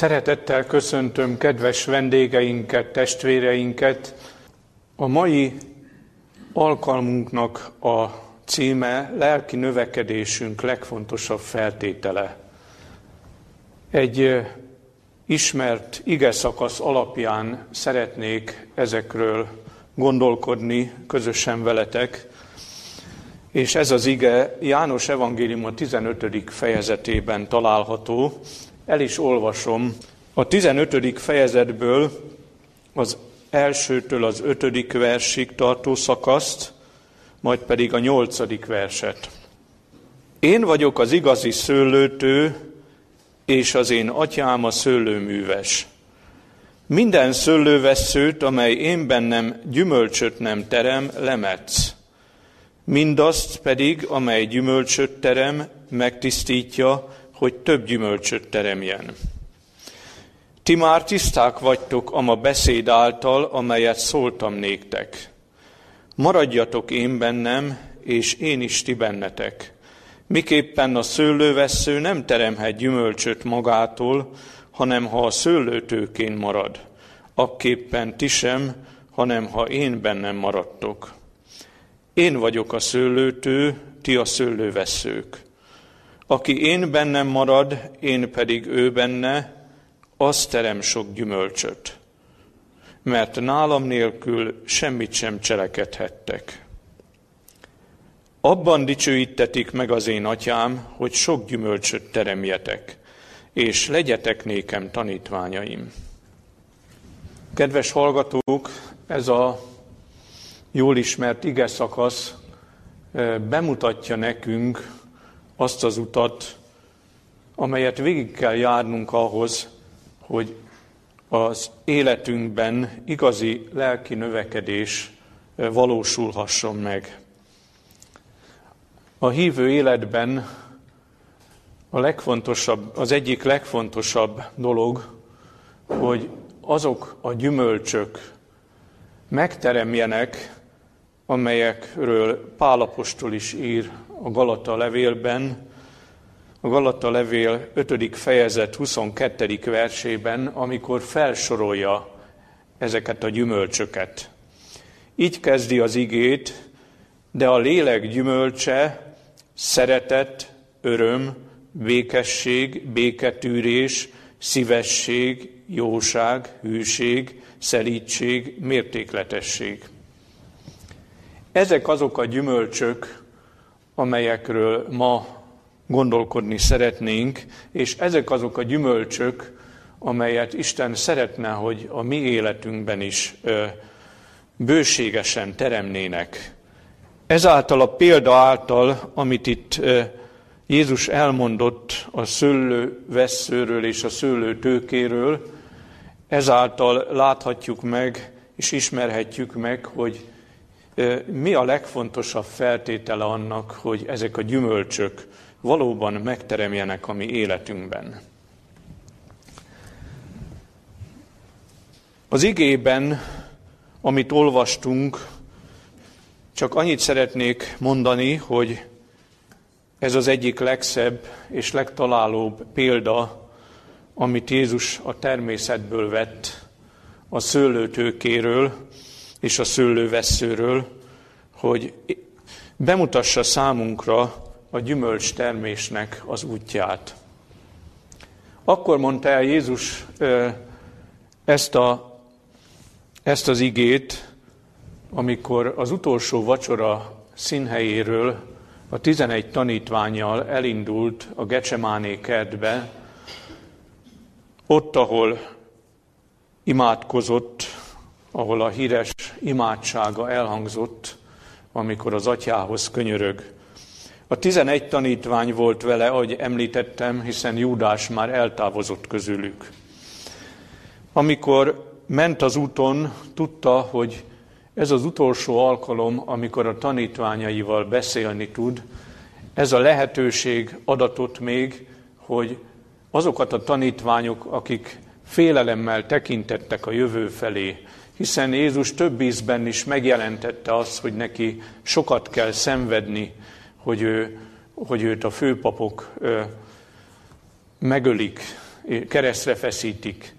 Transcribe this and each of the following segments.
Szeretettel köszöntöm kedves vendégeinket, testvéreinket. A mai alkalmunknak a címe lelki növekedésünk legfontosabb feltétele. Egy ismert ige szakasz alapján szeretnék ezekről gondolkodni közösen veletek, és ez az ige János Evangélium a 15. fejezetében található, el is olvasom a 15. fejezetből az elsőtől az ötödik versig tartó szakaszt, majd pedig a nyolcadik verset. Én vagyok az igazi szőlőtő, és az én atyám a szőlőműves. Minden szőlőveszőt, amely én bennem gyümölcsöt nem terem, lemetsz. Mindazt pedig, amely gyümölcsöt terem, megtisztítja, hogy több gyümölcsöt teremjen. Ti már tiszták vagytok ama beszéd által, amelyet szóltam néktek. Maradjatok én bennem, és én is ti bennetek. Miképpen a szőlővesző nem teremhet gyümölcsöt magától, hanem ha a szőlőtőkén marad. Akképpen ti sem, hanem ha én bennem maradtok. Én vagyok a szőlőtő, ti a szőlőveszők. Aki én bennem marad, én pedig ő benne, az terem sok gyümölcsöt. Mert nálam nélkül semmit sem cselekedhettek. Abban dicsőítetik meg az én atyám, hogy sok gyümölcsöt teremjetek, és legyetek nékem tanítványaim. Kedves hallgatók, ez a jól ismert ige szakasz eh, bemutatja nekünk azt az utat, amelyet végig kell járnunk ahhoz, hogy az életünkben igazi lelki növekedés eh, valósulhasson meg. A hívő életben a legfontosabb, az egyik legfontosabb dolog, hogy azok a gyümölcsök megteremjenek, amelyekről Pálapostól is ír a Galata levélben, a Galata levél 5. fejezet 22. versében, amikor felsorolja ezeket a gyümölcsöket. Így kezdi az igét, de a lélek gyümölcse szeretet, öröm, békesség, béketűrés, szívesség, jóság, hűség, szelítség, mértékletesség. Ezek azok a gyümölcsök, amelyekről ma gondolkodni szeretnénk, és ezek azok a gyümölcsök, amelyet Isten szeretne, hogy a mi életünkben is bőségesen teremnének. Ezáltal a példa által, amit itt Jézus elmondott a szőlő vesszőről és a szőlő tőkéről, ezáltal láthatjuk meg és ismerhetjük meg, hogy mi a legfontosabb feltétele annak, hogy ezek a gyümölcsök valóban megteremjenek a mi életünkben. Az igében, amit olvastunk, csak annyit szeretnék mondani, hogy ez az egyik legszebb és legtalálóbb példa, amit Jézus a természetből vett, a szőlőtőkéről és a szőlőveszőről, hogy bemutassa számunkra a gyümölcs termésnek az útját. Akkor mondta el Jézus ezt, a, ezt az igét, amikor az utolsó vacsora színhelyéről a tizenegy tanítványjal elindult a Gecsemáné kertbe, ott, ahol imádkozott, ahol a híres imádsága elhangzott, amikor az atyához könyörög. A tizenegy tanítvány volt vele, ahogy említettem, hiszen Júdás már eltávozott közülük. Amikor ment az úton, tudta, hogy ez az utolsó alkalom, amikor a tanítványaival beszélni tud, ez a lehetőség adatot még, hogy azokat a tanítványok, akik félelemmel tekintettek a jövő felé, hiszen Jézus több ízben is megjelentette azt, hogy neki sokat kell szenvedni, hogy, ő, hogy őt a főpapok ö, megölik, keresztre feszítik.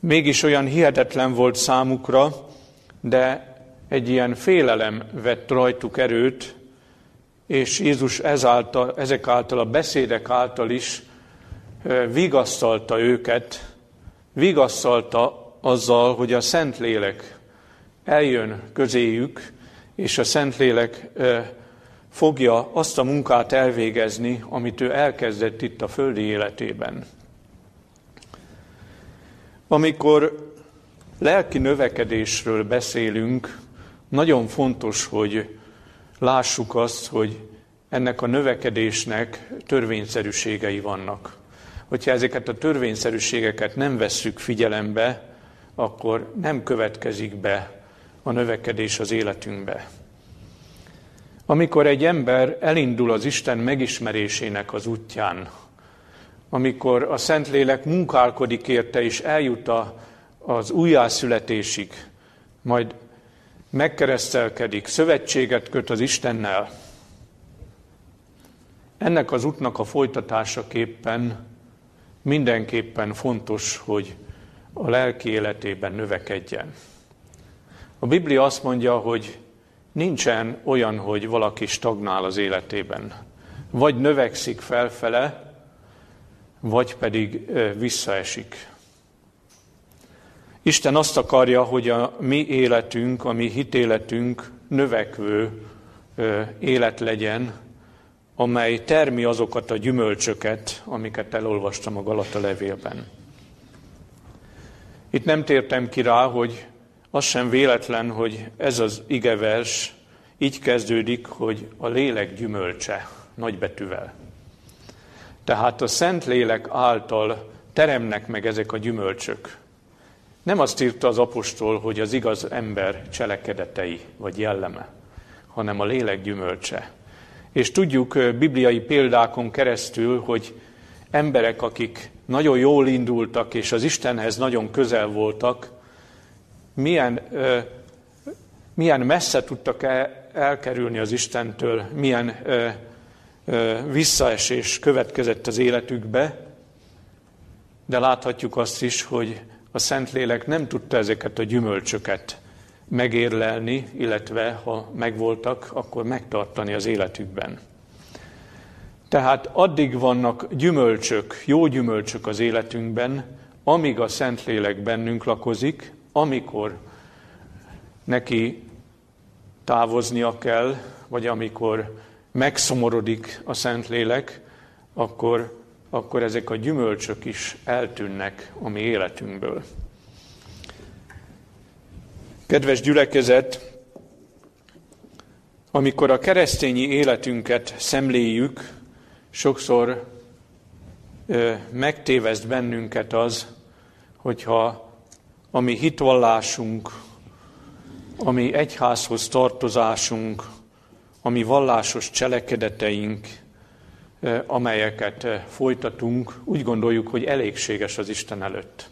Mégis olyan hihetetlen volt számukra, de egy ilyen félelem vett rajtuk erőt, és Jézus ezáltal, ezek által a beszédek által is vigasztalta őket, vigasztalta azzal, hogy a Szentlélek eljön közéjük, és a Szentlélek fogja azt a munkát elvégezni, amit ő elkezdett itt a földi életében. Amikor lelki növekedésről beszélünk, nagyon fontos, hogy lássuk azt, hogy ennek a növekedésnek törvényszerűségei vannak. Hogyha ezeket a törvényszerűségeket nem vesszük figyelembe, akkor nem következik be a növekedés az életünkbe. Amikor egy ember elindul az Isten megismerésének az útján, amikor a Szentlélek munkálkodik érte és eljut az újjászületésig, majd megkeresztelkedik, szövetséget köt az Istennel, ennek az útnak a folytatásaképpen mindenképpen fontos, hogy a lelki életében növekedjen. A Biblia azt mondja, hogy nincsen olyan, hogy valaki stagnál az életében. Vagy növekszik felfele, vagy pedig visszaesik. Isten azt akarja, hogy a mi életünk, a mi hitéletünk növekvő élet legyen, amely termi azokat a gyümölcsöket, amiket elolvastam a Galata levélben. Itt nem tértem ki rá, hogy az sem véletlen, hogy ez az igevers így kezdődik, hogy a lélek gyümölcse, nagybetűvel. Tehát a Szent Lélek által teremnek meg ezek a gyümölcsök. Nem azt írta az apostol, hogy az igaz ember cselekedetei vagy jelleme, hanem a lélek gyümölcse. És tudjuk bibliai példákon keresztül, hogy emberek, akik nagyon jól indultak, és az Istenhez nagyon közel voltak, milyen, milyen messze tudtak el, elkerülni az Istentől, milyen visszaesés következett az életükbe, de láthatjuk azt is, hogy a Szentlélek nem tudta ezeket a gyümölcsöket megérlelni, illetve ha megvoltak, akkor megtartani az életükben. Tehát addig vannak gyümölcsök, jó gyümölcsök az életünkben, amíg a Szentlélek bennünk lakozik, amikor neki távoznia kell, vagy amikor megszomorodik a Szentlélek, akkor, akkor ezek a gyümölcsök is eltűnnek a mi életünkből. Kedves gyülekezet, amikor a keresztényi életünket szemléljük, sokszor ö, megtéveszt bennünket az, hogyha a mi hitvallásunk, a mi egyházhoz tartozásunk, a mi vallásos cselekedeteink, amelyeket folytatunk, úgy gondoljuk, hogy elégséges az Isten előtt.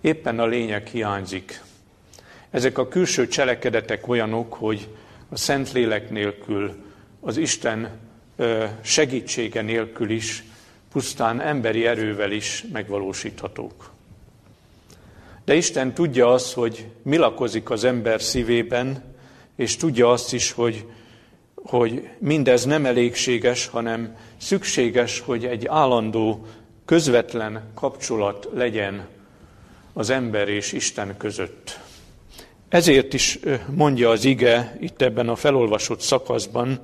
Éppen a lényeg hiányzik. Ezek a külső cselekedetek olyanok, hogy a Szentlélek nélkül, az Isten segítsége nélkül is, pusztán emberi erővel is megvalósíthatók. De Isten tudja azt, hogy mi lakozik az ember szívében, és tudja azt is, hogy, hogy mindez nem elégséges, hanem szükséges, hogy egy állandó, közvetlen kapcsolat legyen az ember és Isten között. Ezért is mondja az ige itt ebben a felolvasott szakaszban,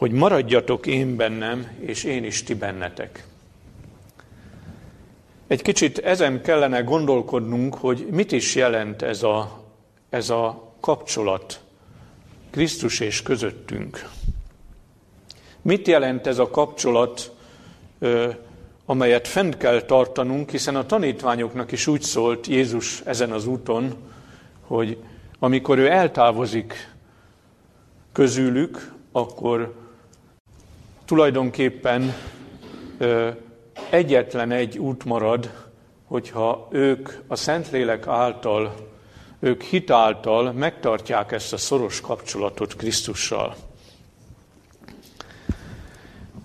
hogy maradjatok én bennem, és én is ti bennetek. Egy kicsit ezen kellene gondolkodnunk, hogy mit is jelent ez a, ez a kapcsolat Krisztus és közöttünk. Mit jelent ez a kapcsolat, amelyet fent kell tartanunk, hiszen a tanítványoknak is úgy szólt Jézus ezen az úton, hogy amikor ő eltávozik közülük, akkor tulajdonképpen egyetlen egy út marad, hogyha ők a Szentlélek által, ők hitáltal megtartják ezt a szoros kapcsolatot Krisztussal.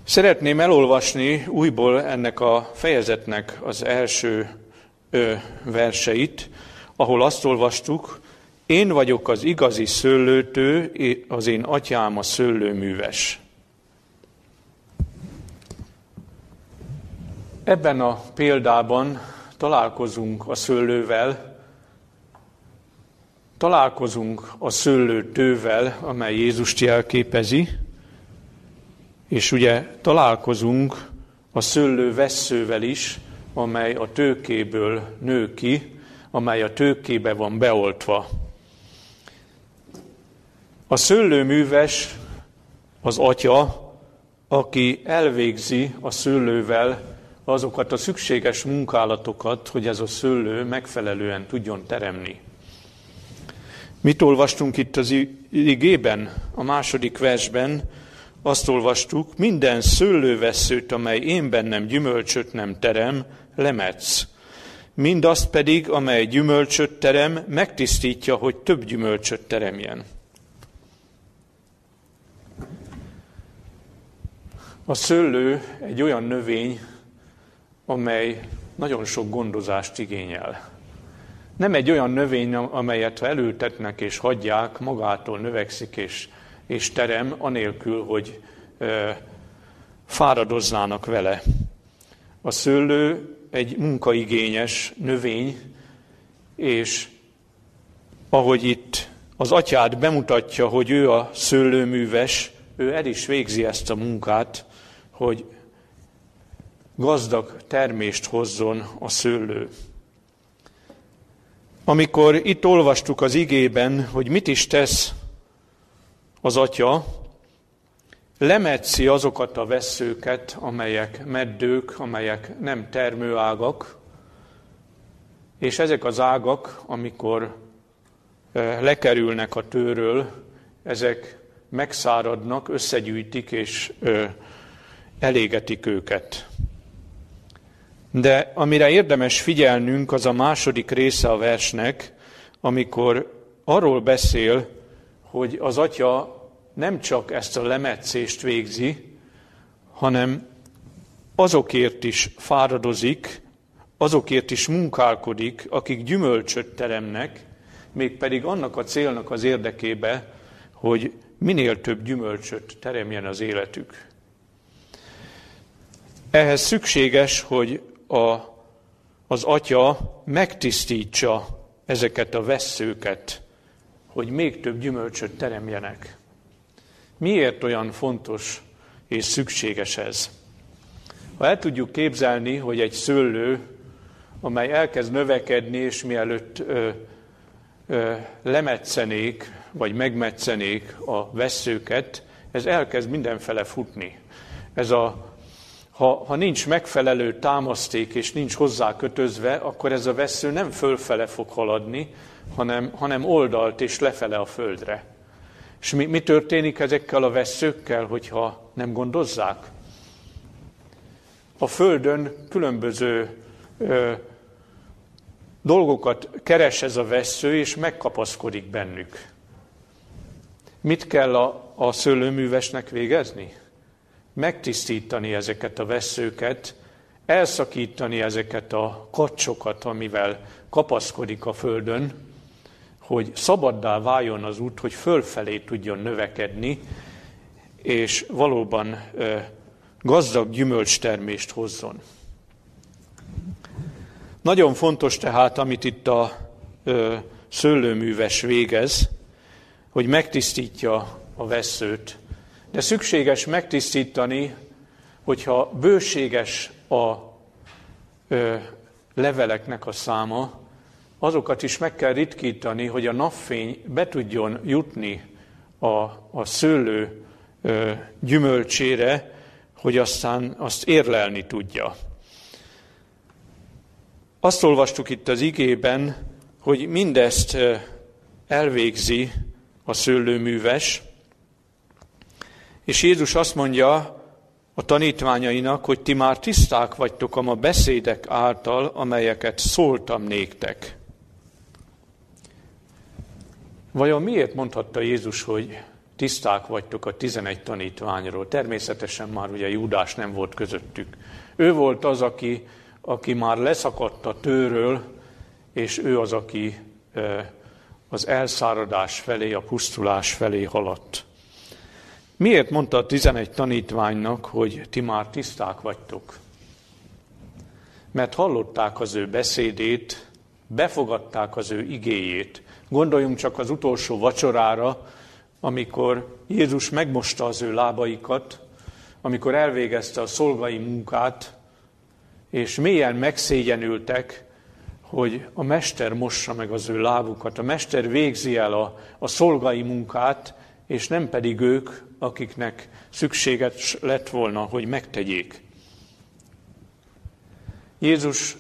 Szeretném elolvasni újból ennek a fejezetnek az első ö, verseit, ahol azt olvastuk, én vagyok az igazi szőlőtő, az én atyám a szőlőműves. Ebben a példában találkozunk a szőlővel, találkozunk a szőlőtővel, amely Jézust jelképezi, és ugye találkozunk a szőlő vesszővel is, amely a tőkéből nő ki, amely a tőkébe van beoltva. A szőlőműves az atya, aki elvégzi a szőlővel azokat a szükséges munkálatokat, hogy ez a szőlő megfelelően tudjon teremni. Mit olvastunk itt az igében, a második versben? Azt olvastuk, minden szőlőveszőt, amely én bennem gyümölcsöt nem terem, lemetsz. Mindazt pedig, amely gyümölcsöt terem, megtisztítja, hogy több gyümölcsöt teremjen. A szőlő egy olyan növény, amely nagyon sok gondozást igényel. Nem egy olyan növény, amelyet elültetnek és hagyják, magától növekszik és, és terem, anélkül, hogy ö, fáradoznának vele. A szőlő egy munkaigényes növény, és ahogy itt az atyád bemutatja, hogy ő a szőlőműves, ő el is végzi ezt a munkát, hogy gazdag termést hozzon a szőlő. Amikor itt olvastuk az igében, hogy mit is tesz az atya, lemetszi azokat a veszőket, amelyek meddők, amelyek nem termőágak, és ezek az ágak, amikor lekerülnek a tőről, ezek megszáradnak, összegyűjtik és elégetik őket. De amire érdemes figyelnünk, az a második része a versnek, amikor arról beszél, hogy az atya nem csak ezt a lemetszést végzi, hanem azokért is fáradozik, azokért is munkálkodik, akik gyümölcsöt teremnek, mégpedig annak a célnak az érdekébe, hogy minél több gyümölcsöt teremjen az életük. Ehhez szükséges, hogy a, az atya megtisztítsa ezeket a vesszőket, hogy még több gyümölcsöt teremjenek. Miért olyan fontos és szükséges ez? Ha el tudjuk képzelni, hogy egy szőlő, amely elkezd növekedni, és mielőtt ö, ö, lemetszenék, vagy megmetszenék a vesszőket, ez elkezd mindenfele futni. Ez a ha, ha nincs megfelelő támaszték és nincs hozzá kötözve, akkor ez a vesző nem fölfele fog haladni, hanem, hanem oldalt és lefele a földre. És mi, mi történik ezekkel a veszőkkel, hogyha nem gondozzák? A földön különböző ö, dolgokat keres ez a vesző, és megkapaszkodik bennük. Mit kell a, a szőlőművesnek végezni? Megtisztítani ezeket a veszőket, elszakítani ezeket a kacsokat, amivel kapaszkodik a földön, hogy szabaddá váljon az út, hogy fölfelé tudjon növekedni, és valóban gazdag gyümölcstermést hozzon. Nagyon fontos tehát, amit itt a szőlőműves végez, hogy megtisztítja a veszőt, de szükséges megtisztítani, hogyha bőséges a ö, leveleknek a száma, azokat is meg kell ritkítani, hogy a napfény be tudjon jutni a, a szőlő ö, gyümölcsére, hogy aztán azt érlelni tudja. Azt olvastuk itt az igében, hogy mindezt elvégzi a szőlőműves, és Jézus azt mondja a tanítványainak, hogy ti már tiszták vagytok a ma beszédek által, amelyeket szóltam néktek. Vajon miért mondhatta Jézus, hogy tiszták vagytok a tizenegy tanítványról. Természetesen már ugye Júdás nem volt közöttük. Ő volt az, aki, aki már leszakadt a tőről, és ő az, aki az elszáradás felé, a pusztulás felé haladt. Miért mondta a tizenegy tanítványnak, hogy ti már tiszták vagytok? Mert hallották az ő beszédét, befogadták az ő igéjét. Gondoljunk csak az utolsó vacsorára, amikor Jézus megmosta az ő lábaikat, amikor elvégezte a szolgai munkát, és mélyen megszégyenültek, hogy a mester mossa meg az ő lábukat. A mester végzi el a, a szolgai munkát, és nem pedig ők, akiknek szükséget lett volna, hogy megtegyék. Jézus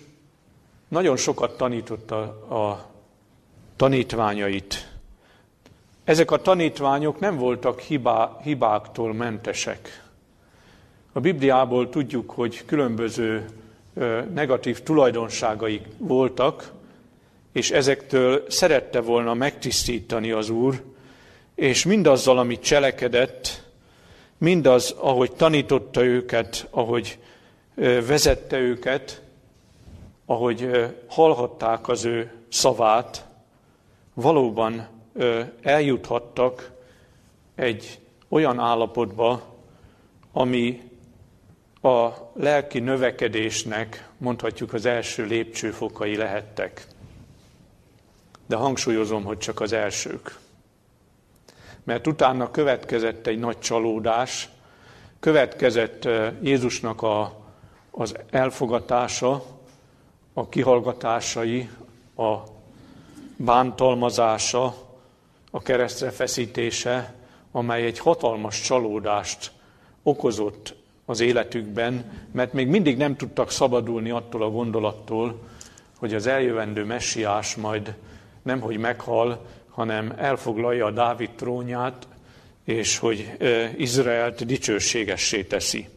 nagyon sokat tanította a tanítványait. Ezek a tanítványok nem voltak hibá, hibáktól mentesek. A Bibliából tudjuk, hogy különböző negatív tulajdonságai voltak, és ezektől szerette volna megtisztítani az Úr, és mindazzal, amit cselekedett, mindaz, ahogy tanította őket, ahogy vezette őket, ahogy hallhatták az ő szavát, valóban eljuthattak egy olyan állapotba, ami a lelki növekedésnek mondhatjuk az első lépcsőfokai lehettek. De hangsúlyozom, hogy csak az elsők. Mert utána következett egy nagy csalódás, következett Jézusnak a, az elfogatása, a kihallgatásai, a bántalmazása, a keresztre feszítése, amely egy hatalmas csalódást okozott az életükben, mert még mindig nem tudtak szabadulni attól a gondolattól, hogy az eljövendő messiás majd nemhogy meghal, hanem elfoglalja a Dávid trónját, és hogy Izraelt dicsőségessé teszi.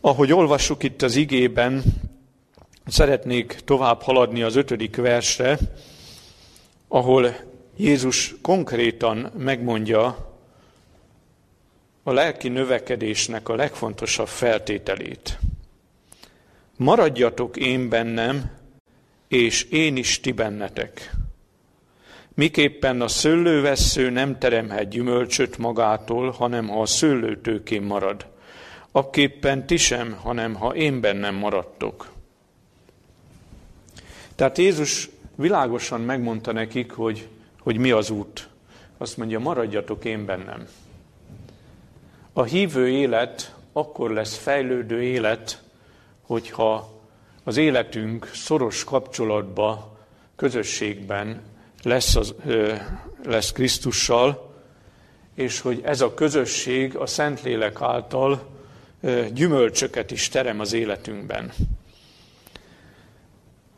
Ahogy olvassuk itt az igében, szeretnék tovább haladni az ötödik versre, ahol Jézus konkrétan megmondja a lelki növekedésnek a legfontosabb feltételét. Maradjatok én bennem, és én is ti bennetek. Miképpen a szőlővessző nem teremhet gyümölcsöt magától, hanem ha a szőlőtőkén marad. Akképpen ti sem, hanem ha én bennem maradtok. Tehát Jézus világosan megmondta nekik, hogy, hogy mi az út. Azt mondja, maradjatok én bennem. A hívő élet akkor lesz fejlődő élet, hogyha az életünk szoros kapcsolatba, közösségben lesz, az, lesz Krisztussal, és hogy ez a közösség a Szentlélek által gyümölcsöket is terem az életünkben.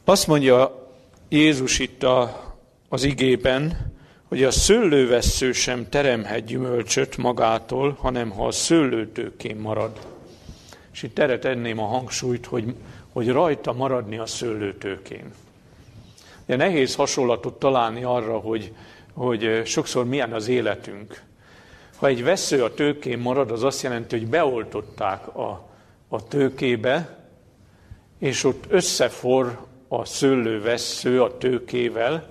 Azt mondja Jézus itt a, az igében, hogy a szőlővessző sem teremhet gyümölcsöt magától, hanem ha a szőlőtőkén marad. És itt erre tenném a hangsúlyt, hogy, hogy rajta maradni a szőlőtőkén. De nehéz hasonlatot találni arra, hogy, hogy sokszor milyen az életünk. Ha egy vesző a tőkén marad, az azt jelenti, hogy beoltották a, a tőkébe, és ott összefor a szőlővesző a tőkével,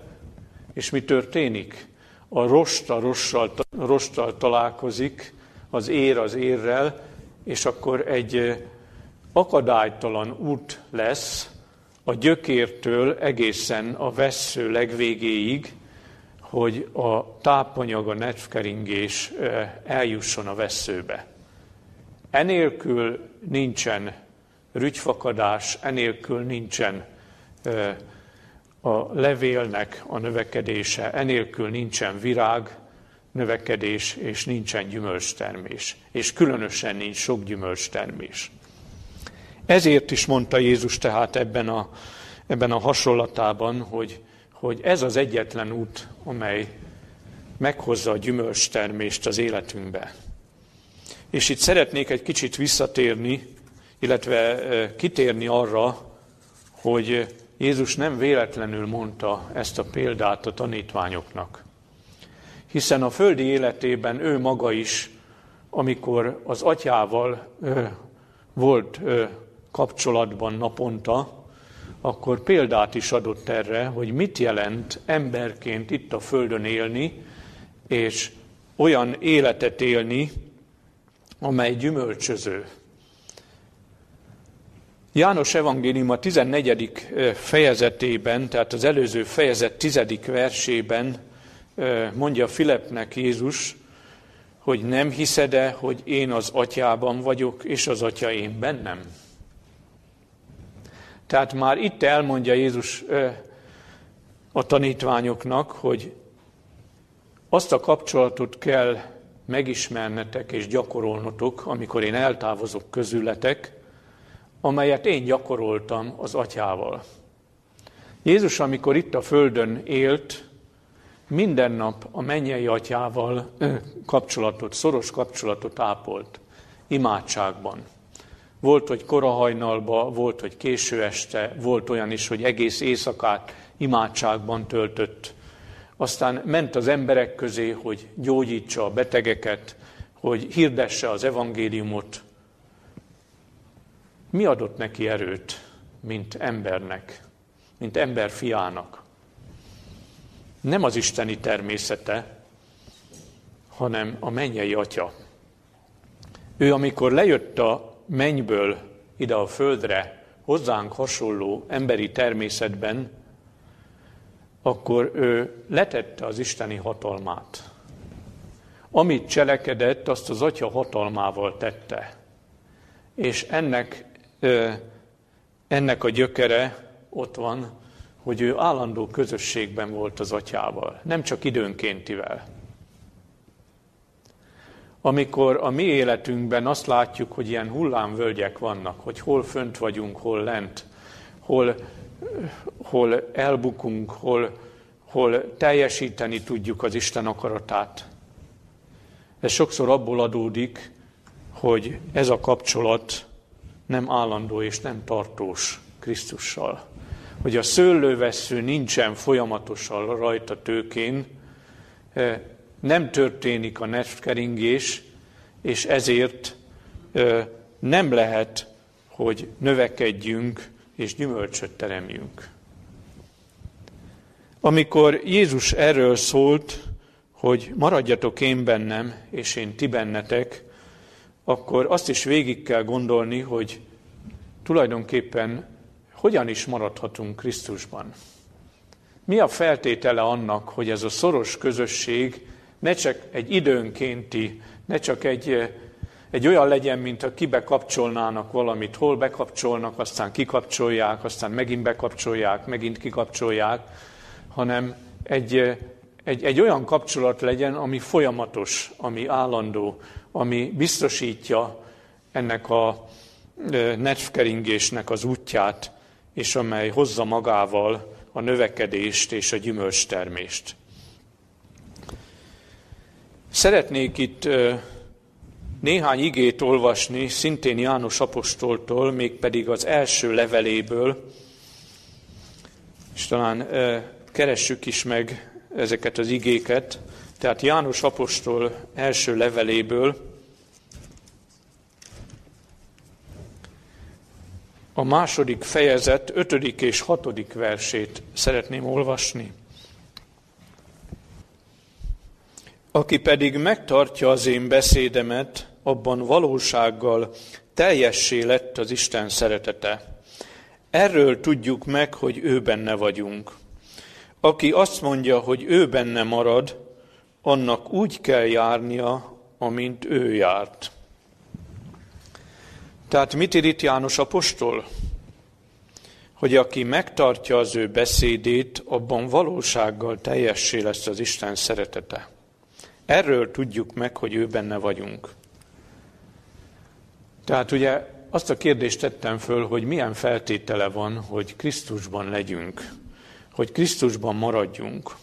és mi történik? A rost a rossal, rosttal találkozik, az ér az érrel, és akkor egy akadálytalan út lesz a gyökértől egészen a vesző legvégéig, hogy a tápanyag, a nedvkeringés eljusson a veszőbe. Enélkül nincsen rügyfakadás, enélkül nincsen a levélnek a növekedése, enélkül nincsen virág, növekedés, és nincsen gyümölcstermés. És különösen nincs sok gyümölcstermés. Ezért is mondta Jézus tehát ebben a, ebben a hasonlatában, hogy, hogy ez az egyetlen út, amely meghozza a gyümölcstermést az életünkbe. És itt szeretnék egy kicsit visszatérni, illetve kitérni arra, hogy Jézus nem véletlenül mondta ezt a példát a tanítványoknak. hiszen a földi életében ő maga is, amikor az atyával volt kapcsolatban naponta, akkor példát is adott erre, hogy mit jelent emberként itt a Földön élni, és olyan életet élni, amely gyümölcsöző. János evangélium a 14. fejezetében, tehát az előző fejezet 10. versében mondja Filepnek Jézus, hogy nem hiszed-e, hogy én az atyában vagyok, és az atya én bennem? Tehát már itt elmondja Jézus a tanítványoknak, hogy azt a kapcsolatot kell megismernetek és gyakorolnotok, amikor én eltávozok közületek, amelyet én gyakoroltam az atyával. Jézus, amikor itt a földön élt, minden nap a mennyei atyával kapcsolatot, szoros kapcsolatot ápolt, imádságban. Volt, hogy korahajnalba, volt, hogy késő este, volt olyan is, hogy egész éjszakát imádságban töltött. Aztán ment az emberek közé, hogy gyógyítsa a betegeket, hogy hirdesse az evangéliumot. Mi adott neki erőt, mint embernek, mint ember fiának? Nem az isteni természete, hanem a mennyei atya. Ő, amikor lejött a mennyből ide a földre, hozzánk hasonló emberi természetben, akkor ő letette az isteni hatalmát. Amit cselekedett, azt az atya hatalmával tette. És ennek, ennek a gyökere ott van, hogy ő állandó közösségben volt az atyával, nem csak időnkéntivel amikor a mi életünkben azt látjuk, hogy ilyen hullámvölgyek vannak, hogy hol fönt vagyunk, hol lent, hol, hol elbukunk, hol, hol teljesíteni tudjuk az Isten akaratát. Ez sokszor abból adódik, hogy ez a kapcsolat nem állandó és nem tartós Krisztussal. Hogy a szőlővesző nincsen folyamatosan rajta tőkén, nem történik a nervkeringés, és ezért nem lehet, hogy növekedjünk és gyümölcsöt teremjünk. Amikor Jézus erről szólt, hogy maradjatok én bennem, és én ti bennetek, akkor azt is végig kell gondolni, hogy tulajdonképpen hogyan is maradhatunk Krisztusban. Mi a feltétele annak, hogy ez a szoros közösség ne csak egy időnkénti, ne csak egy, egy olyan legyen, mint ha kibekapcsolnának valamit, hol bekapcsolnak, aztán kikapcsolják, aztán megint bekapcsolják, megint kikapcsolják, hanem egy, egy, egy olyan kapcsolat legyen, ami folyamatos, ami állandó, ami biztosítja ennek a nervkeringésnek az útját, és amely hozza magával a növekedést és a gyümölcstermést. Szeretnék itt néhány igét olvasni, szintén János Apostoltól, mégpedig az első leveléből, és talán keressük is meg ezeket az igéket. Tehát János Apostol első leveléből, a második fejezet ötödik és hatodik versét szeretném olvasni. Aki pedig megtartja az én beszédemet, abban valósággal teljessé lett az Isten szeretete. Erről tudjuk meg, hogy ő benne vagyunk. Aki azt mondja, hogy ő benne marad, annak úgy kell járnia, amint ő járt. Tehát mit ír itt János apostol? Hogy aki megtartja az ő beszédét, abban valósággal teljessé lesz az Isten szeretete. Erről tudjuk meg, hogy ő benne vagyunk. Tehát ugye azt a kérdést tettem föl, hogy milyen feltétele van, hogy Krisztusban legyünk, hogy Krisztusban maradjunk.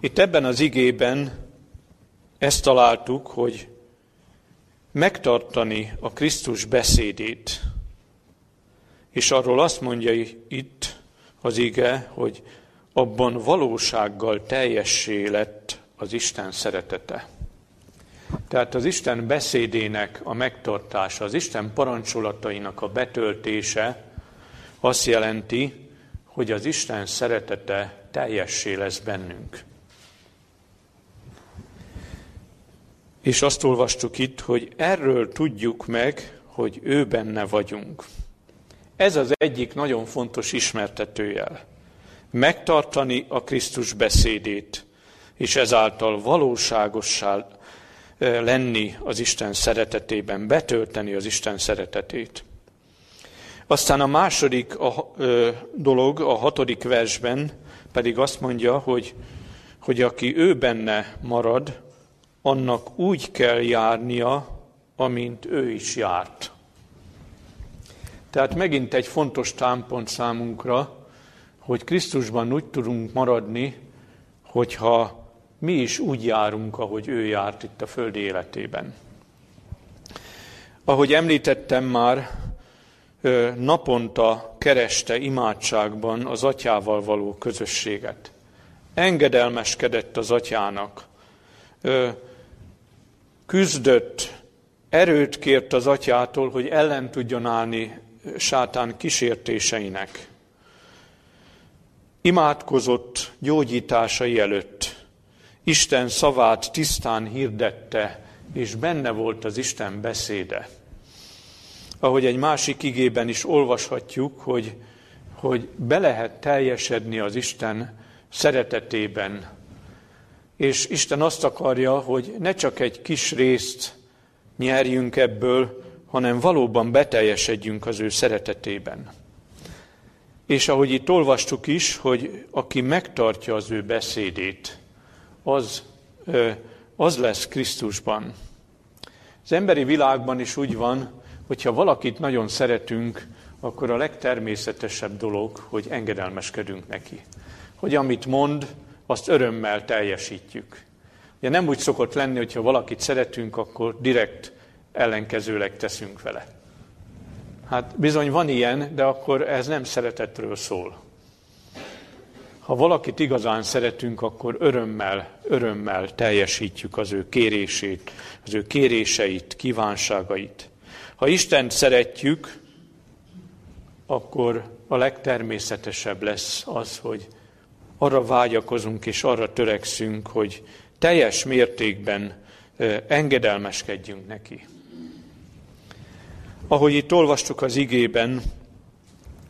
Itt ebben az igében ezt találtuk, hogy megtartani a Krisztus beszédét. És arról azt mondja itt az ige, hogy abban valósággal teljessé lett az Isten szeretete. Tehát az Isten beszédének a megtartása, az Isten parancsolatainak a betöltése azt jelenti, hogy az Isten szeretete teljessé lesz bennünk. És azt olvastuk itt, hogy erről tudjuk meg, hogy ő benne vagyunk. Ez az egyik nagyon fontos ismertetőjel. Megtartani a Krisztus beszédét, és ezáltal valóságossá lenni az Isten szeretetében, betölteni az Isten szeretetét. Aztán a második a, dolog, a hatodik versben pedig azt mondja, hogy, hogy aki ő benne marad, annak úgy kell járnia, amint ő is járt. Tehát megint egy fontos támpont számunkra, hogy Krisztusban úgy tudunk maradni, hogyha mi is úgy járunk, ahogy ő járt itt a földi életében. Ahogy említettem már, naponta kereste imádságban az atyával való közösséget. Engedelmeskedett az atyának, küzdött, erőt kért az atyától, hogy ellen tudjon állni sátán kísértéseinek. Imádkozott gyógyításai előtt. Isten szavát tisztán hirdette, és benne volt az Isten beszéde. Ahogy egy másik igében is olvashatjuk, hogy, hogy be lehet teljesedni az Isten szeretetében. És Isten azt akarja, hogy ne csak egy kis részt nyerjünk ebből, hanem valóban beteljesedjünk az ő szeretetében. És ahogy itt olvastuk is, hogy aki megtartja az ő beszédét, az, az lesz Krisztusban. Az emberi világban is úgy van, hogyha valakit nagyon szeretünk, akkor a legtermészetesebb dolog, hogy engedelmeskedünk neki. Hogy amit mond, azt örömmel teljesítjük. Ugye nem úgy szokott lenni, hogyha valakit szeretünk, akkor direkt ellenkezőleg teszünk vele. Hát bizony van ilyen, de akkor ez nem szeretetről szól. Ha valakit igazán szeretünk, akkor örömmel, örömmel teljesítjük az ő kérését, az ő kéréseit, kívánságait. Ha Istent szeretjük, akkor a legtermészetesebb lesz az, hogy arra vágyakozunk és arra törekszünk, hogy teljes mértékben engedelmeskedjünk neki. Ahogy itt olvastuk az igében,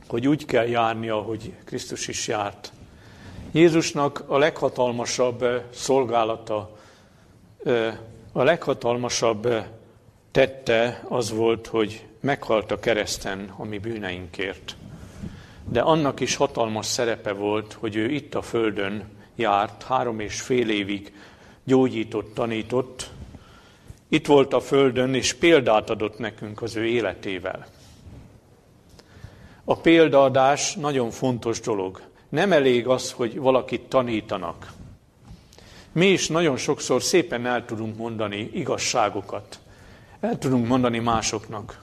hogy úgy kell járni, ahogy Krisztus is járt. Jézusnak a leghatalmasabb szolgálata, a leghatalmasabb tette az volt, hogy meghalt a kereszten a mi bűneinkért. De annak is hatalmas szerepe volt, hogy ő itt a földön járt, három és fél évig gyógyított, tanított, itt volt a földön, és példát adott nekünk az ő életével. A példaadás nagyon fontos dolog. Nem elég az, hogy valakit tanítanak. Mi is nagyon sokszor szépen el tudunk mondani igazságokat. El tudunk mondani másoknak.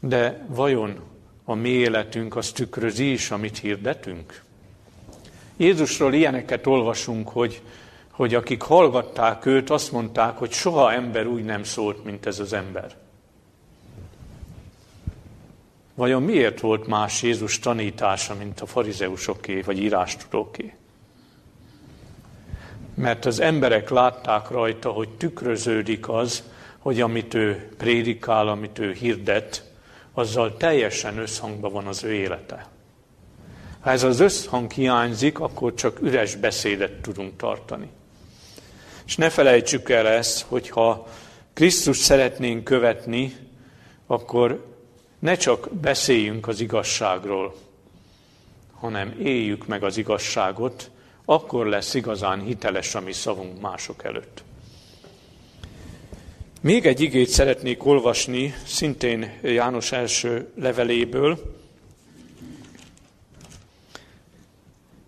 De vajon a mi életünk az tükrözi is, amit hirdetünk? Jézusról ilyeneket olvasunk, hogy hogy akik hallgatták őt, azt mondták, hogy soha ember úgy nem szólt, mint ez az ember. Vajon miért volt más Jézus tanítása, mint a farizeusoké, vagy írástudóké? Mert az emberek látták rajta, hogy tükröződik az, hogy amit ő prédikál, amit ő hirdet, azzal teljesen összhangban van az ő élete. Ha ez az összhang hiányzik, akkor csak üres beszédet tudunk tartani. És ne felejtsük el ezt, hogyha Krisztus szeretnénk követni, akkor ne csak beszéljünk az igazságról, hanem éljük meg az igazságot, akkor lesz igazán hiteles a mi szavunk mások előtt. Még egy igét szeretnék olvasni, szintén János első leveléből,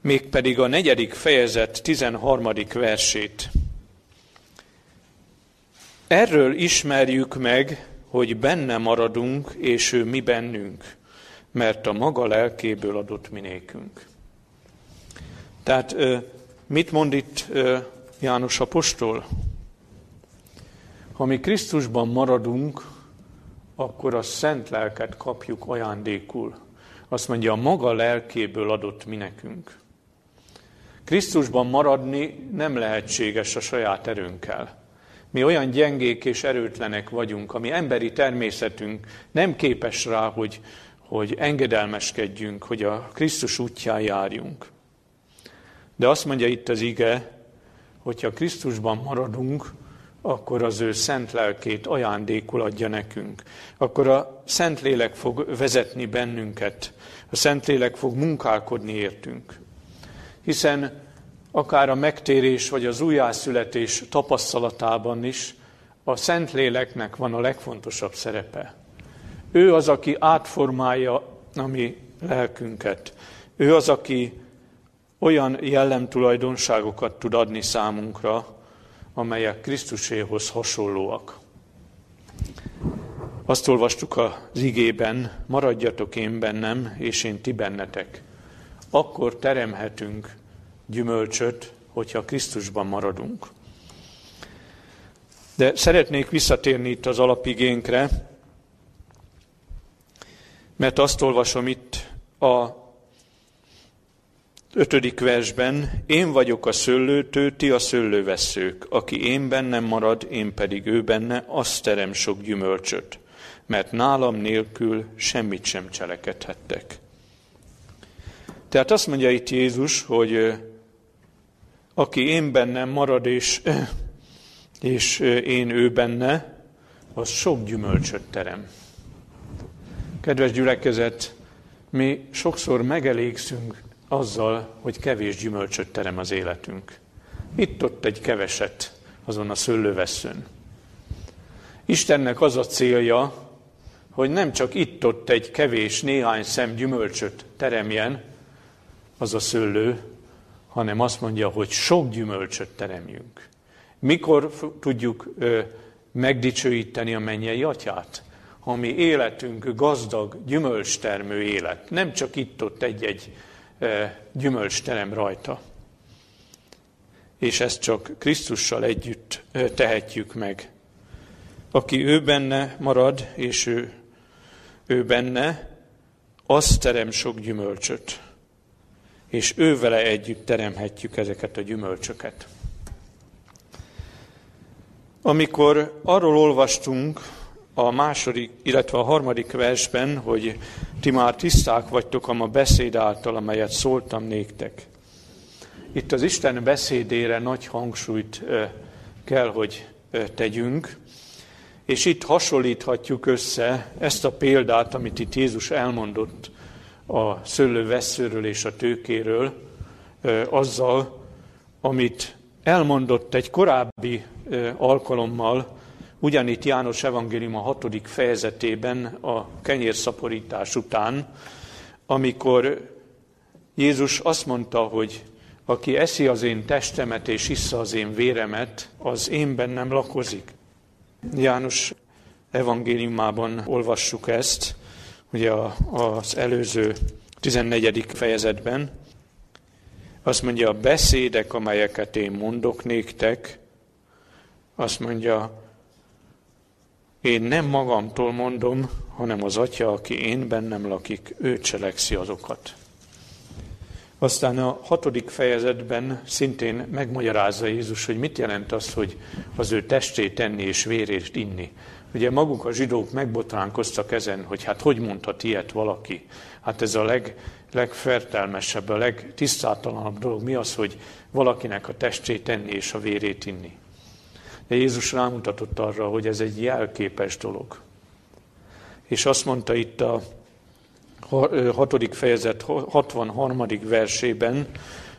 mégpedig a negyedik fejezet 13. versét. Erről ismerjük meg, hogy benne maradunk, és ő mi bennünk, mert a maga lelkéből adott minékünk. Tehát mit mond itt János apostol. Ha mi Krisztusban maradunk, akkor a szent lelket kapjuk ajándékul. Azt mondja, a maga lelkéből adott mi nekünk. Krisztusban maradni nem lehetséges a saját erőnkkel. Mi olyan gyengék és erőtlenek vagyunk, ami emberi természetünk nem képes rá, hogy, hogy engedelmeskedjünk, hogy a Krisztus útján járjunk. De azt mondja itt az ige, hogyha Krisztusban maradunk, akkor az ő szent lelkét ajándékul adja nekünk. Akkor a Szentlélek fog vezetni bennünket, a Szentlélek fog munkálkodni értünk. Hiszen akár a megtérés vagy az újjászületés tapasztalatában is a Szentléleknek van a legfontosabb szerepe. Ő az, aki átformálja a mi lelkünket. Ő az, aki olyan jellemtulajdonságokat tud adni számunkra, amelyek Krisztuséhoz hasonlóak. Azt olvastuk az igében, maradjatok én bennem, és én ti bennetek. Akkor teremhetünk gyümölcsöt, hogyha Krisztusban maradunk. De szeretnék visszatérni itt az alapigénkre, mert azt olvasom itt a ötödik versben, én vagyok a szőlőtő, ti a szőlőveszők, aki én bennem marad, én pedig ő benne, azt terem sok gyümölcsöt, mert nálam nélkül semmit sem cselekedhettek. Tehát azt mondja itt Jézus, hogy aki én bennem marad, és, és én ő benne, az sok gyümölcsöt terem. Kedves gyülekezet, mi sokszor megelégszünk azzal, hogy kevés gyümölcsöt terem az életünk. Itt-ott egy keveset azon a szőlőveszőn. Istennek az a célja, hogy nem csak itt-ott egy kevés, néhány szem gyümölcsöt teremjen az a szőlő, hanem azt mondja, hogy sok gyümölcsöt teremjünk. Mikor tudjuk megdicsőíteni a mennyei atyát? Ha mi életünk gazdag, gyümölcstermő élet. Nem csak itt-ott egy-egy gyümölcs terem rajta. És ezt csak Krisztussal együtt tehetjük meg. Aki ő benne marad, és ő, ő benne, az terem sok gyümölcsöt és ő vele együtt teremhetjük ezeket a gyümölcsöket. Amikor arról olvastunk a második, illetve a harmadik versben, hogy ti már tiszták vagytok a ma beszéd által, amelyet szóltam néktek. Itt az Isten beszédére nagy hangsúlyt kell, hogy tegyünk, és itt hasonlíthatjuk össze ezt a példát, amit itt Jézus elmondott a szőlőveszőről és a tőkéről, azzal, amit elmondott egy korábbi alkalommal, ugyanitt János Evangélium a hatodik fejezetében a kenyérszaporítás után, amikor Jézus azt mondta, hogy aki eszi az én testemet és issza az én véremet, az én bennem lakozik. János evangéliumában olvassuk ezt, ugye az előző 14. fejezetben, azt mondja, a beszédek, amelyeket én mondok néktek, azt mondja, én nem magamtól mondom, hanem az Atya, aki én bennem lakik, ő cselekszi azokat. Aztán a hatodik fejezetben szintén megmagyarázza Jézus, hogy mit jelent az, hogy az ő testét enni és vérét inni. Ugye maguk a zsidók megbotránkoztak ezen, hogy hát hogy mondhat ilyet valaki. Hát ez a leg, legfertelmesebb, a legtisztátalanabb dolog. Mi az, hogy valakinek a testét enni és a vérét inni? De Jézus rámutatott arra, hogy ez egy jelképes dolog. És azt mondta itt a hatodik fejezet 63. versében,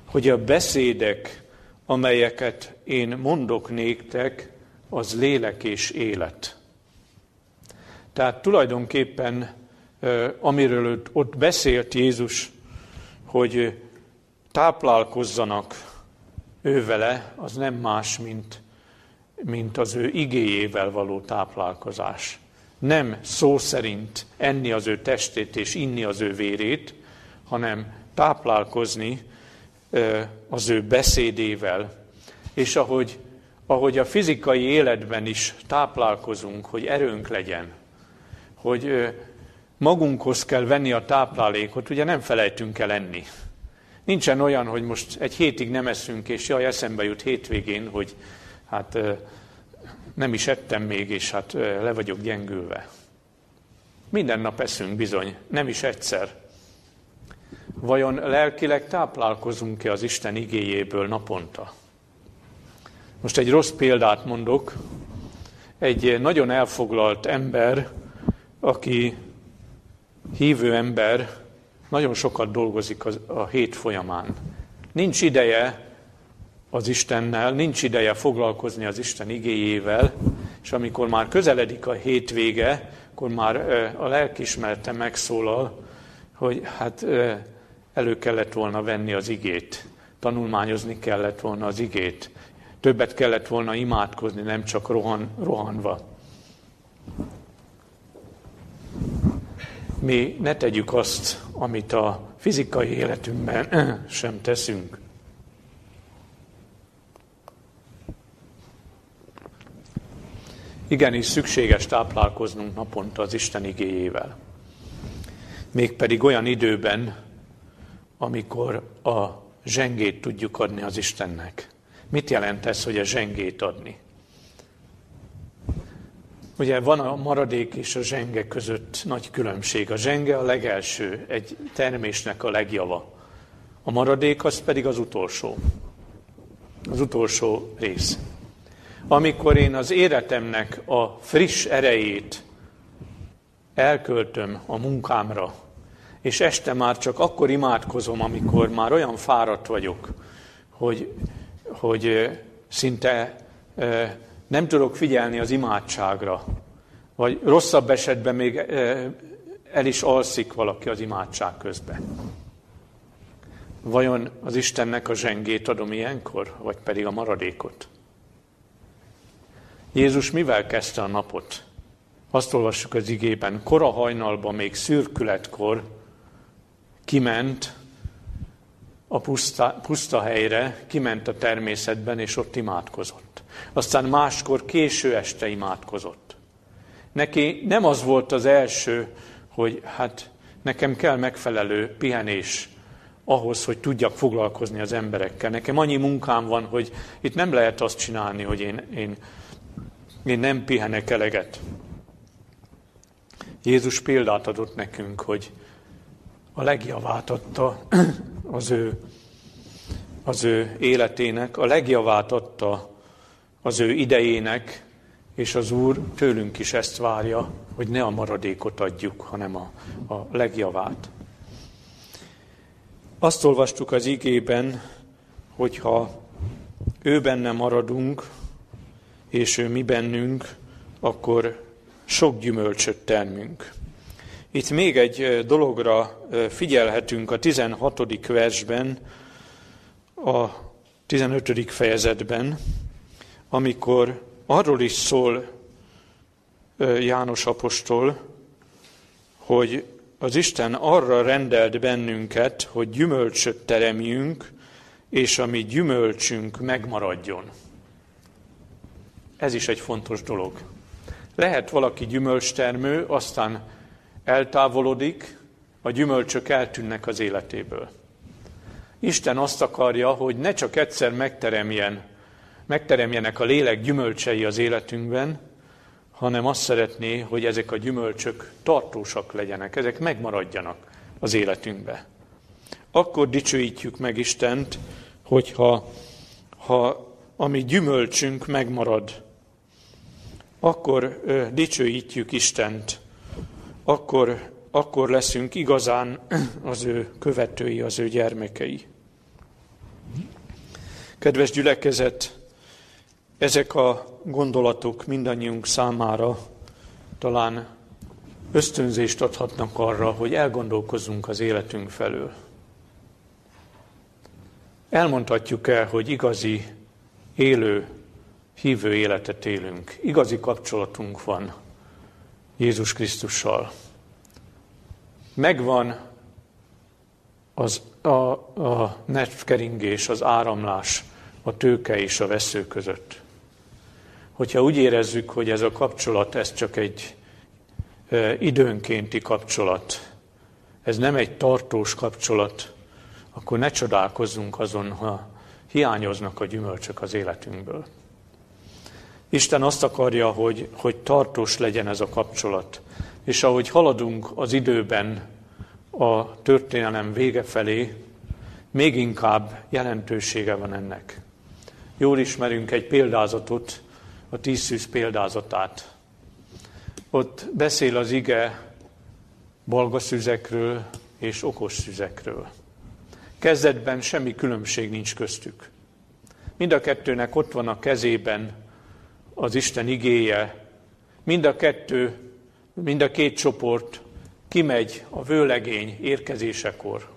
hogy a beszédek, amelyeket én mondok néktek, az lélek és élet. Tehát tulajdonképpen, amiről ott beszélt Jézus, hogy táplálkozzanak ővele, az nem más, mint, mint az ő igéjével való táplálkozás. Nem szó szerint enni az ő testét és inni az ő vérét, hanem táplálkozni az ő beszédével, És ahogy, ahogy a fizikai életben is táplálkozunk, hogy erőnk legyen, hogy magunkhoz kell venni a táplálékot, ugye nem felejtünk el enni. Nincsen olyan, hogy most egy hétig nem eszünk, és jaj, eszembe jut hétvégén, hogy hát nem is ettem még, és hát le vagyok gyengülve. Minden nap eszünk bizony, nem is egyszer. Vajon lelkileg táplálkozunk-e az Isten igéjéből naponta? Most egy rossz példát mondok. Egy nagyon elfoglalt ember, aki hívő ember, nagyon sokat dolgozik a hét folyamán. Nincs ideje az Istennel, nincs ideje foglalkozni az Isten igéjével, és amikor már közeledik a hétvége, akkor már a lelkismerte megszólal, hogy hát elő kellett volna venni az igét, tanulmányozni kellett volna az igét, többet kellett volna imádkozni, nem csak rohan, rohanva. Mi ne tegyük azt, amit a fizikai életünkben sem teszünk. Igenis szükséges táplálkoznunk naponta az Isten igéjével. Mégpedig olyan időben, amikor a zsengét tudjuk adni az Istennek. Mit jelent ez, hogy a zsengét adni? Ugye van a maradék és a zsenge között nagy különbség. A zsenge a legelső, egy termésnek a legjava. A maradék az pedig az utolsó. Az utolsó rész. Amikor én az életemnek a friss erejét elköltöm a munkámra, és este már csak akkor imádkozom, amikor már olyan fáradt vagyok, hogy, hogy szinte nem tudok figyelni az imádságra, vagy rosszabb esetben még el is alszik valaki az imádság közben. Vajon az Istennek a zsengét adom ilyenkor, vagy pedig a maradékot? Jézus mivel kezdte a napot? Azt olvassuk az igében, kora hajnalban, még szürkületkor kiment a puszta, puszta helyre, kiment a természetben, és ott imádkozott. Aztán máskor késő este imádkozott. Neki nem az volt az első, hogy hát nekem kell megfelelő pihenés ahhoz, hogy tudjak foglalkozni az emberekkel. Nekem annyi munkám van, hogy itt nem lehet azt csinálni, hogy én, én, én nem pihenek eleget. Jézus példát adott nekünk, hogy a legjavát adta az ő, az ő életének, a legjavát adta az ő idejének, és az Úr tőlünk is ezt várja, hogy ne a maradékot adjuk, hanem a, a legjavát. Azt olvastuk az igében, hogyha ő benne maradunk, és ő mi bennünk, akkor sok gyümölcsöt termünk. Itt még egy dologra figyelhetünk a 16. versben, a 15. fejezetben, amikor arról is szól János apostol, hogy az Isten arra rendelt bennünket, hogy gyümölcsöt teremjünk, és a mi gyümölcsünk megmaradjon. Ez is egy fontos dolog. Lehet valaki gyümölcstermő, aztán eltávolodik, a gyümölcsök eltűnnek az életéből. Isten azt akarja, hogy ne csak egyszer megteremjen, megteremjenek a lélek gyümölcsei az életünkben, hanem azt szeretné, hogy ezek a gyümölcsök tartósak legyenek, ezek megmaradjanak az életünkbe. Akkor dicsőítjük meg Istent, hogyha ha a mi gyümölcsünk megmarad, akkor ö, dicsőítjük Istent, akkor, akkor leszünk igazán az ő követői, az ő gyermekei. Kedves gyülekezet, ezek a gondolatok mindannyiunk számára talán ösztönzést adhatnak arra, hogy elgondolkozzunk az életünk felől. Elmondhatjuk el, hogy igazi, élő, hívő életet élünk. Igazi kapcsolatunk van Jézus Krisztussal. Megvan az, a, a netkeringés, az áramlás a tőke és a vesző között. Hogyha úgy érezzük, hogy ez a kapcsolat, ez csak egy időnkénti kapcsolat, ez nem egy tartós kapcsolat, akkor ne csodálkozzunk azon, ha hiányoznak a gyümölcsök az életünkből. Isten azt akarja, hogy, hogy tartós legyen ez a kapcsolat. És ahogy haladunk az időben a történelem vége felé, még inkább jelentősége van ennek. Jól ismerünk egy példázatot, a tíz szűz példázatát. Ott beszél az ige balga szüzekről és okos szüzekről. Kezdetben semmi különbség nincs köztük. Mind a kettőnek ott van a kezében az Isten igéje. Mind a kettő, mind a két csoport kimegy a vőlegény érkezésekor.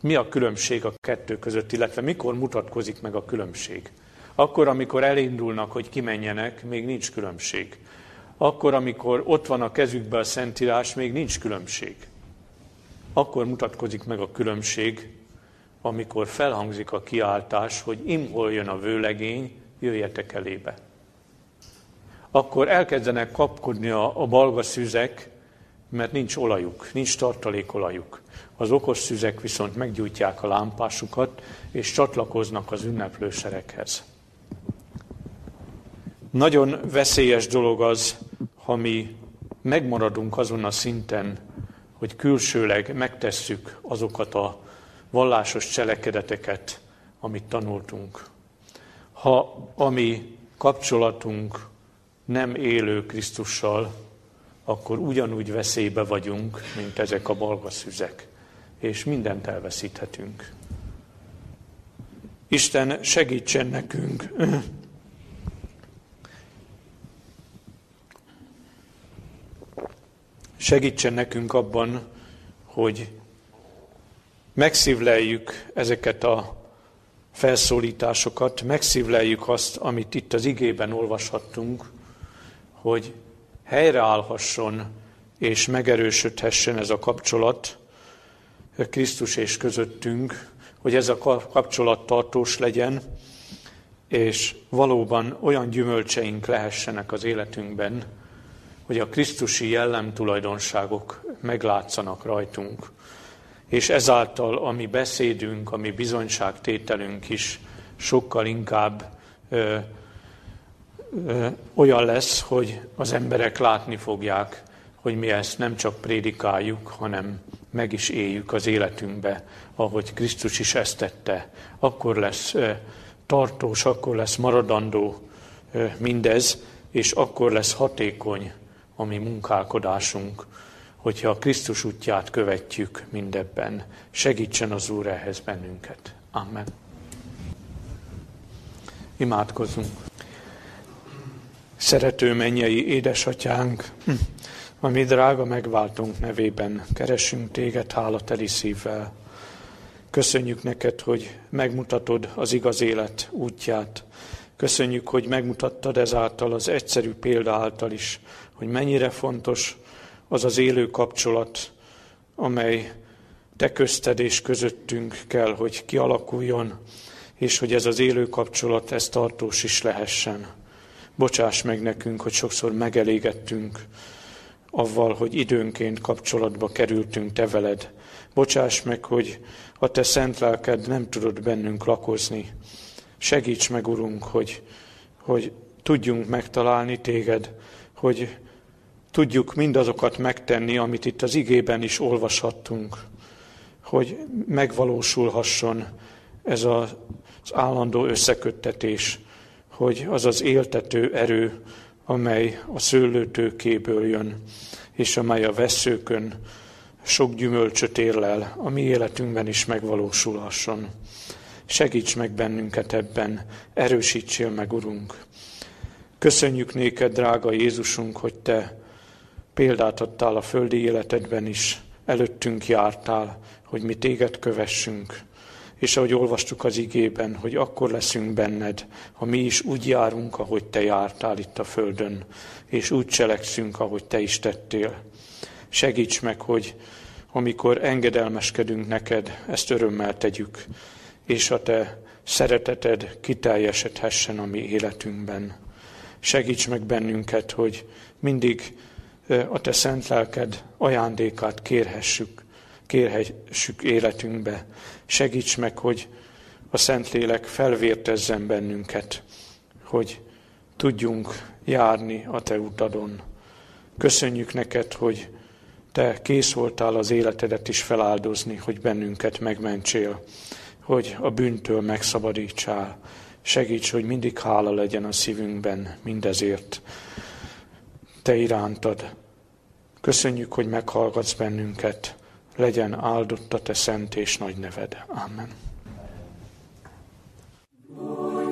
Mi a különbség a kettő között, illetve mikor mutatkozik meg a különbség? Akkor, amikor elindulnak, hogy kimenjenek, még nincs különbség. Akkor, amikor ott van a kezükben a Szentírás, még nincs különbség. Akkor mutatkozik meg a különbség, amikor felhangzik a kiáltás, hogy imhol jön a vőlegény, jöjjetek elébe. Akkor elkezdenek kapkodni a, a balga szüzek, mert nincs olajuk, nincs tartalékolajuk. Az okos szüzek viszont meggyújtják a lámpásukat, és csatlakoznak az ünneplőserekhez. Nagyon veszélyes dolog az, ha mi megmaradunk azon a szinten, hogy külsőleg megtesszük azokat a vallásos cselekedeteket, amit tanultunk. Ha a mi kapcsolatunk nem élő Krisztussal, akkor ugyanúgy veszélybe vagyunk, mint ezek a balgaszüzek, és mindent elveszíthetünk. Isten segítsen nekünk segítsen nekünk abban, hogy megszívleljük ezeket a felszólításokat, megszívleljük azt, amit itt az igében olvashattunk, hogy helyreállhasson és megerősödhessen ez a kapcsolat Krisztus és közöttünk, hogy ez a kapcsolat tartós legyen, és valóban olyan gyümölcseink lehessenek az életünkben, hogy a Krisztusi jellem tulajdonságok meglátszanak rajtunk, és ezáltal a mi beszédünk, a mi bizonyságtételünk is sokkal inkább ö, ö, olyan lesz, hogy az emberek látni fogják, hogy mi ezt nem csak prédikáljuk, hanem meg is éljük az életünkbe, ahogy Krisztus is ezt tette. Akkor lesz ö, tartós, akkor lesz maradandó ö, mindez, és akkor lesz hatékony a mi munkálkodásunk, hogyha a Krisztus útját követjük mindebben. Segítsen az Úr ehhez bennünket. Amen. Imádkozunk. Szerető mennyei édesatyánk, a mi drága megváltunk nevében keresünk téged hálateli szívvel. Köszönjük neked, hogy megmutatod az igaz élet útját. Köszönjük, hogy megmutattad ezáltal az egyszerű példa által is, hogy mennyire fontos az az élő kapcsolat, amely te közted és közöttünk kell, hogy kialakuljon, és hogy ez az élő kapcsolat, ez tartós is lehessen. Bocsáss meg nekünk, hogy sokszor megelégettünk avval, hogy időnként kapcsolatba kerültünk te veled. Bocsáss meg, hogy a te szent lelked nem tudod bennünk lakozni. Segíts meg, Urunk, hogy, hogy tudjunk megtalálni téged, hogy tudjuk mindazokat megtenni, amit itt az igében is olvashattunk, hogy megvalósulhasson ez az állandó összeköttetés, hogy az az éltető erő, amely a szőlőtőkéből jön, és amely a veszőkön sok gyümölcsöt érlel, a mi életünkben is megvalósulhasson. Segíts meg bennünket ebben, erősítsél meg, Urunk. Köszönjük néked, drága Jézusunk, hogy Te példát adtál a földi életedben is, előttünk jártál, hogy mi téged kövessünk. És ahogy olvastuk az igében, hogy akkor leszünk benned, ha mi is úgy járunk, ahogy te jártál itt a földön, és úgy cselekszünk, ahogy te is tettél. Segíts meg, hogy amikor engedelmeskedünk neked, ezt örömmel tegyük, és a Te szereteted kiteljesedhessen a mi életünkben. Segíts meg bennünket, hogy mindig a Te szent lelked ajándékát kérhessük, kérhessük életünkbe. Segíts meg, hogy a Szentlélek felvértezzen bennünket, hogy tudjunk járni a Te utadon. Köszönjük neked, hogy Te kész voltál az életedet is feláldozni, hogy bennünket megmentsél, hogy a bűntől megszabadítsál. Segíts, hogy mindig hála legyen a szívünkben mindezért. Te irántad. Köszönjük, hogy meghallgatsz bennünket. Legyen áldott a te szent és nagy neved. Amen. Lord.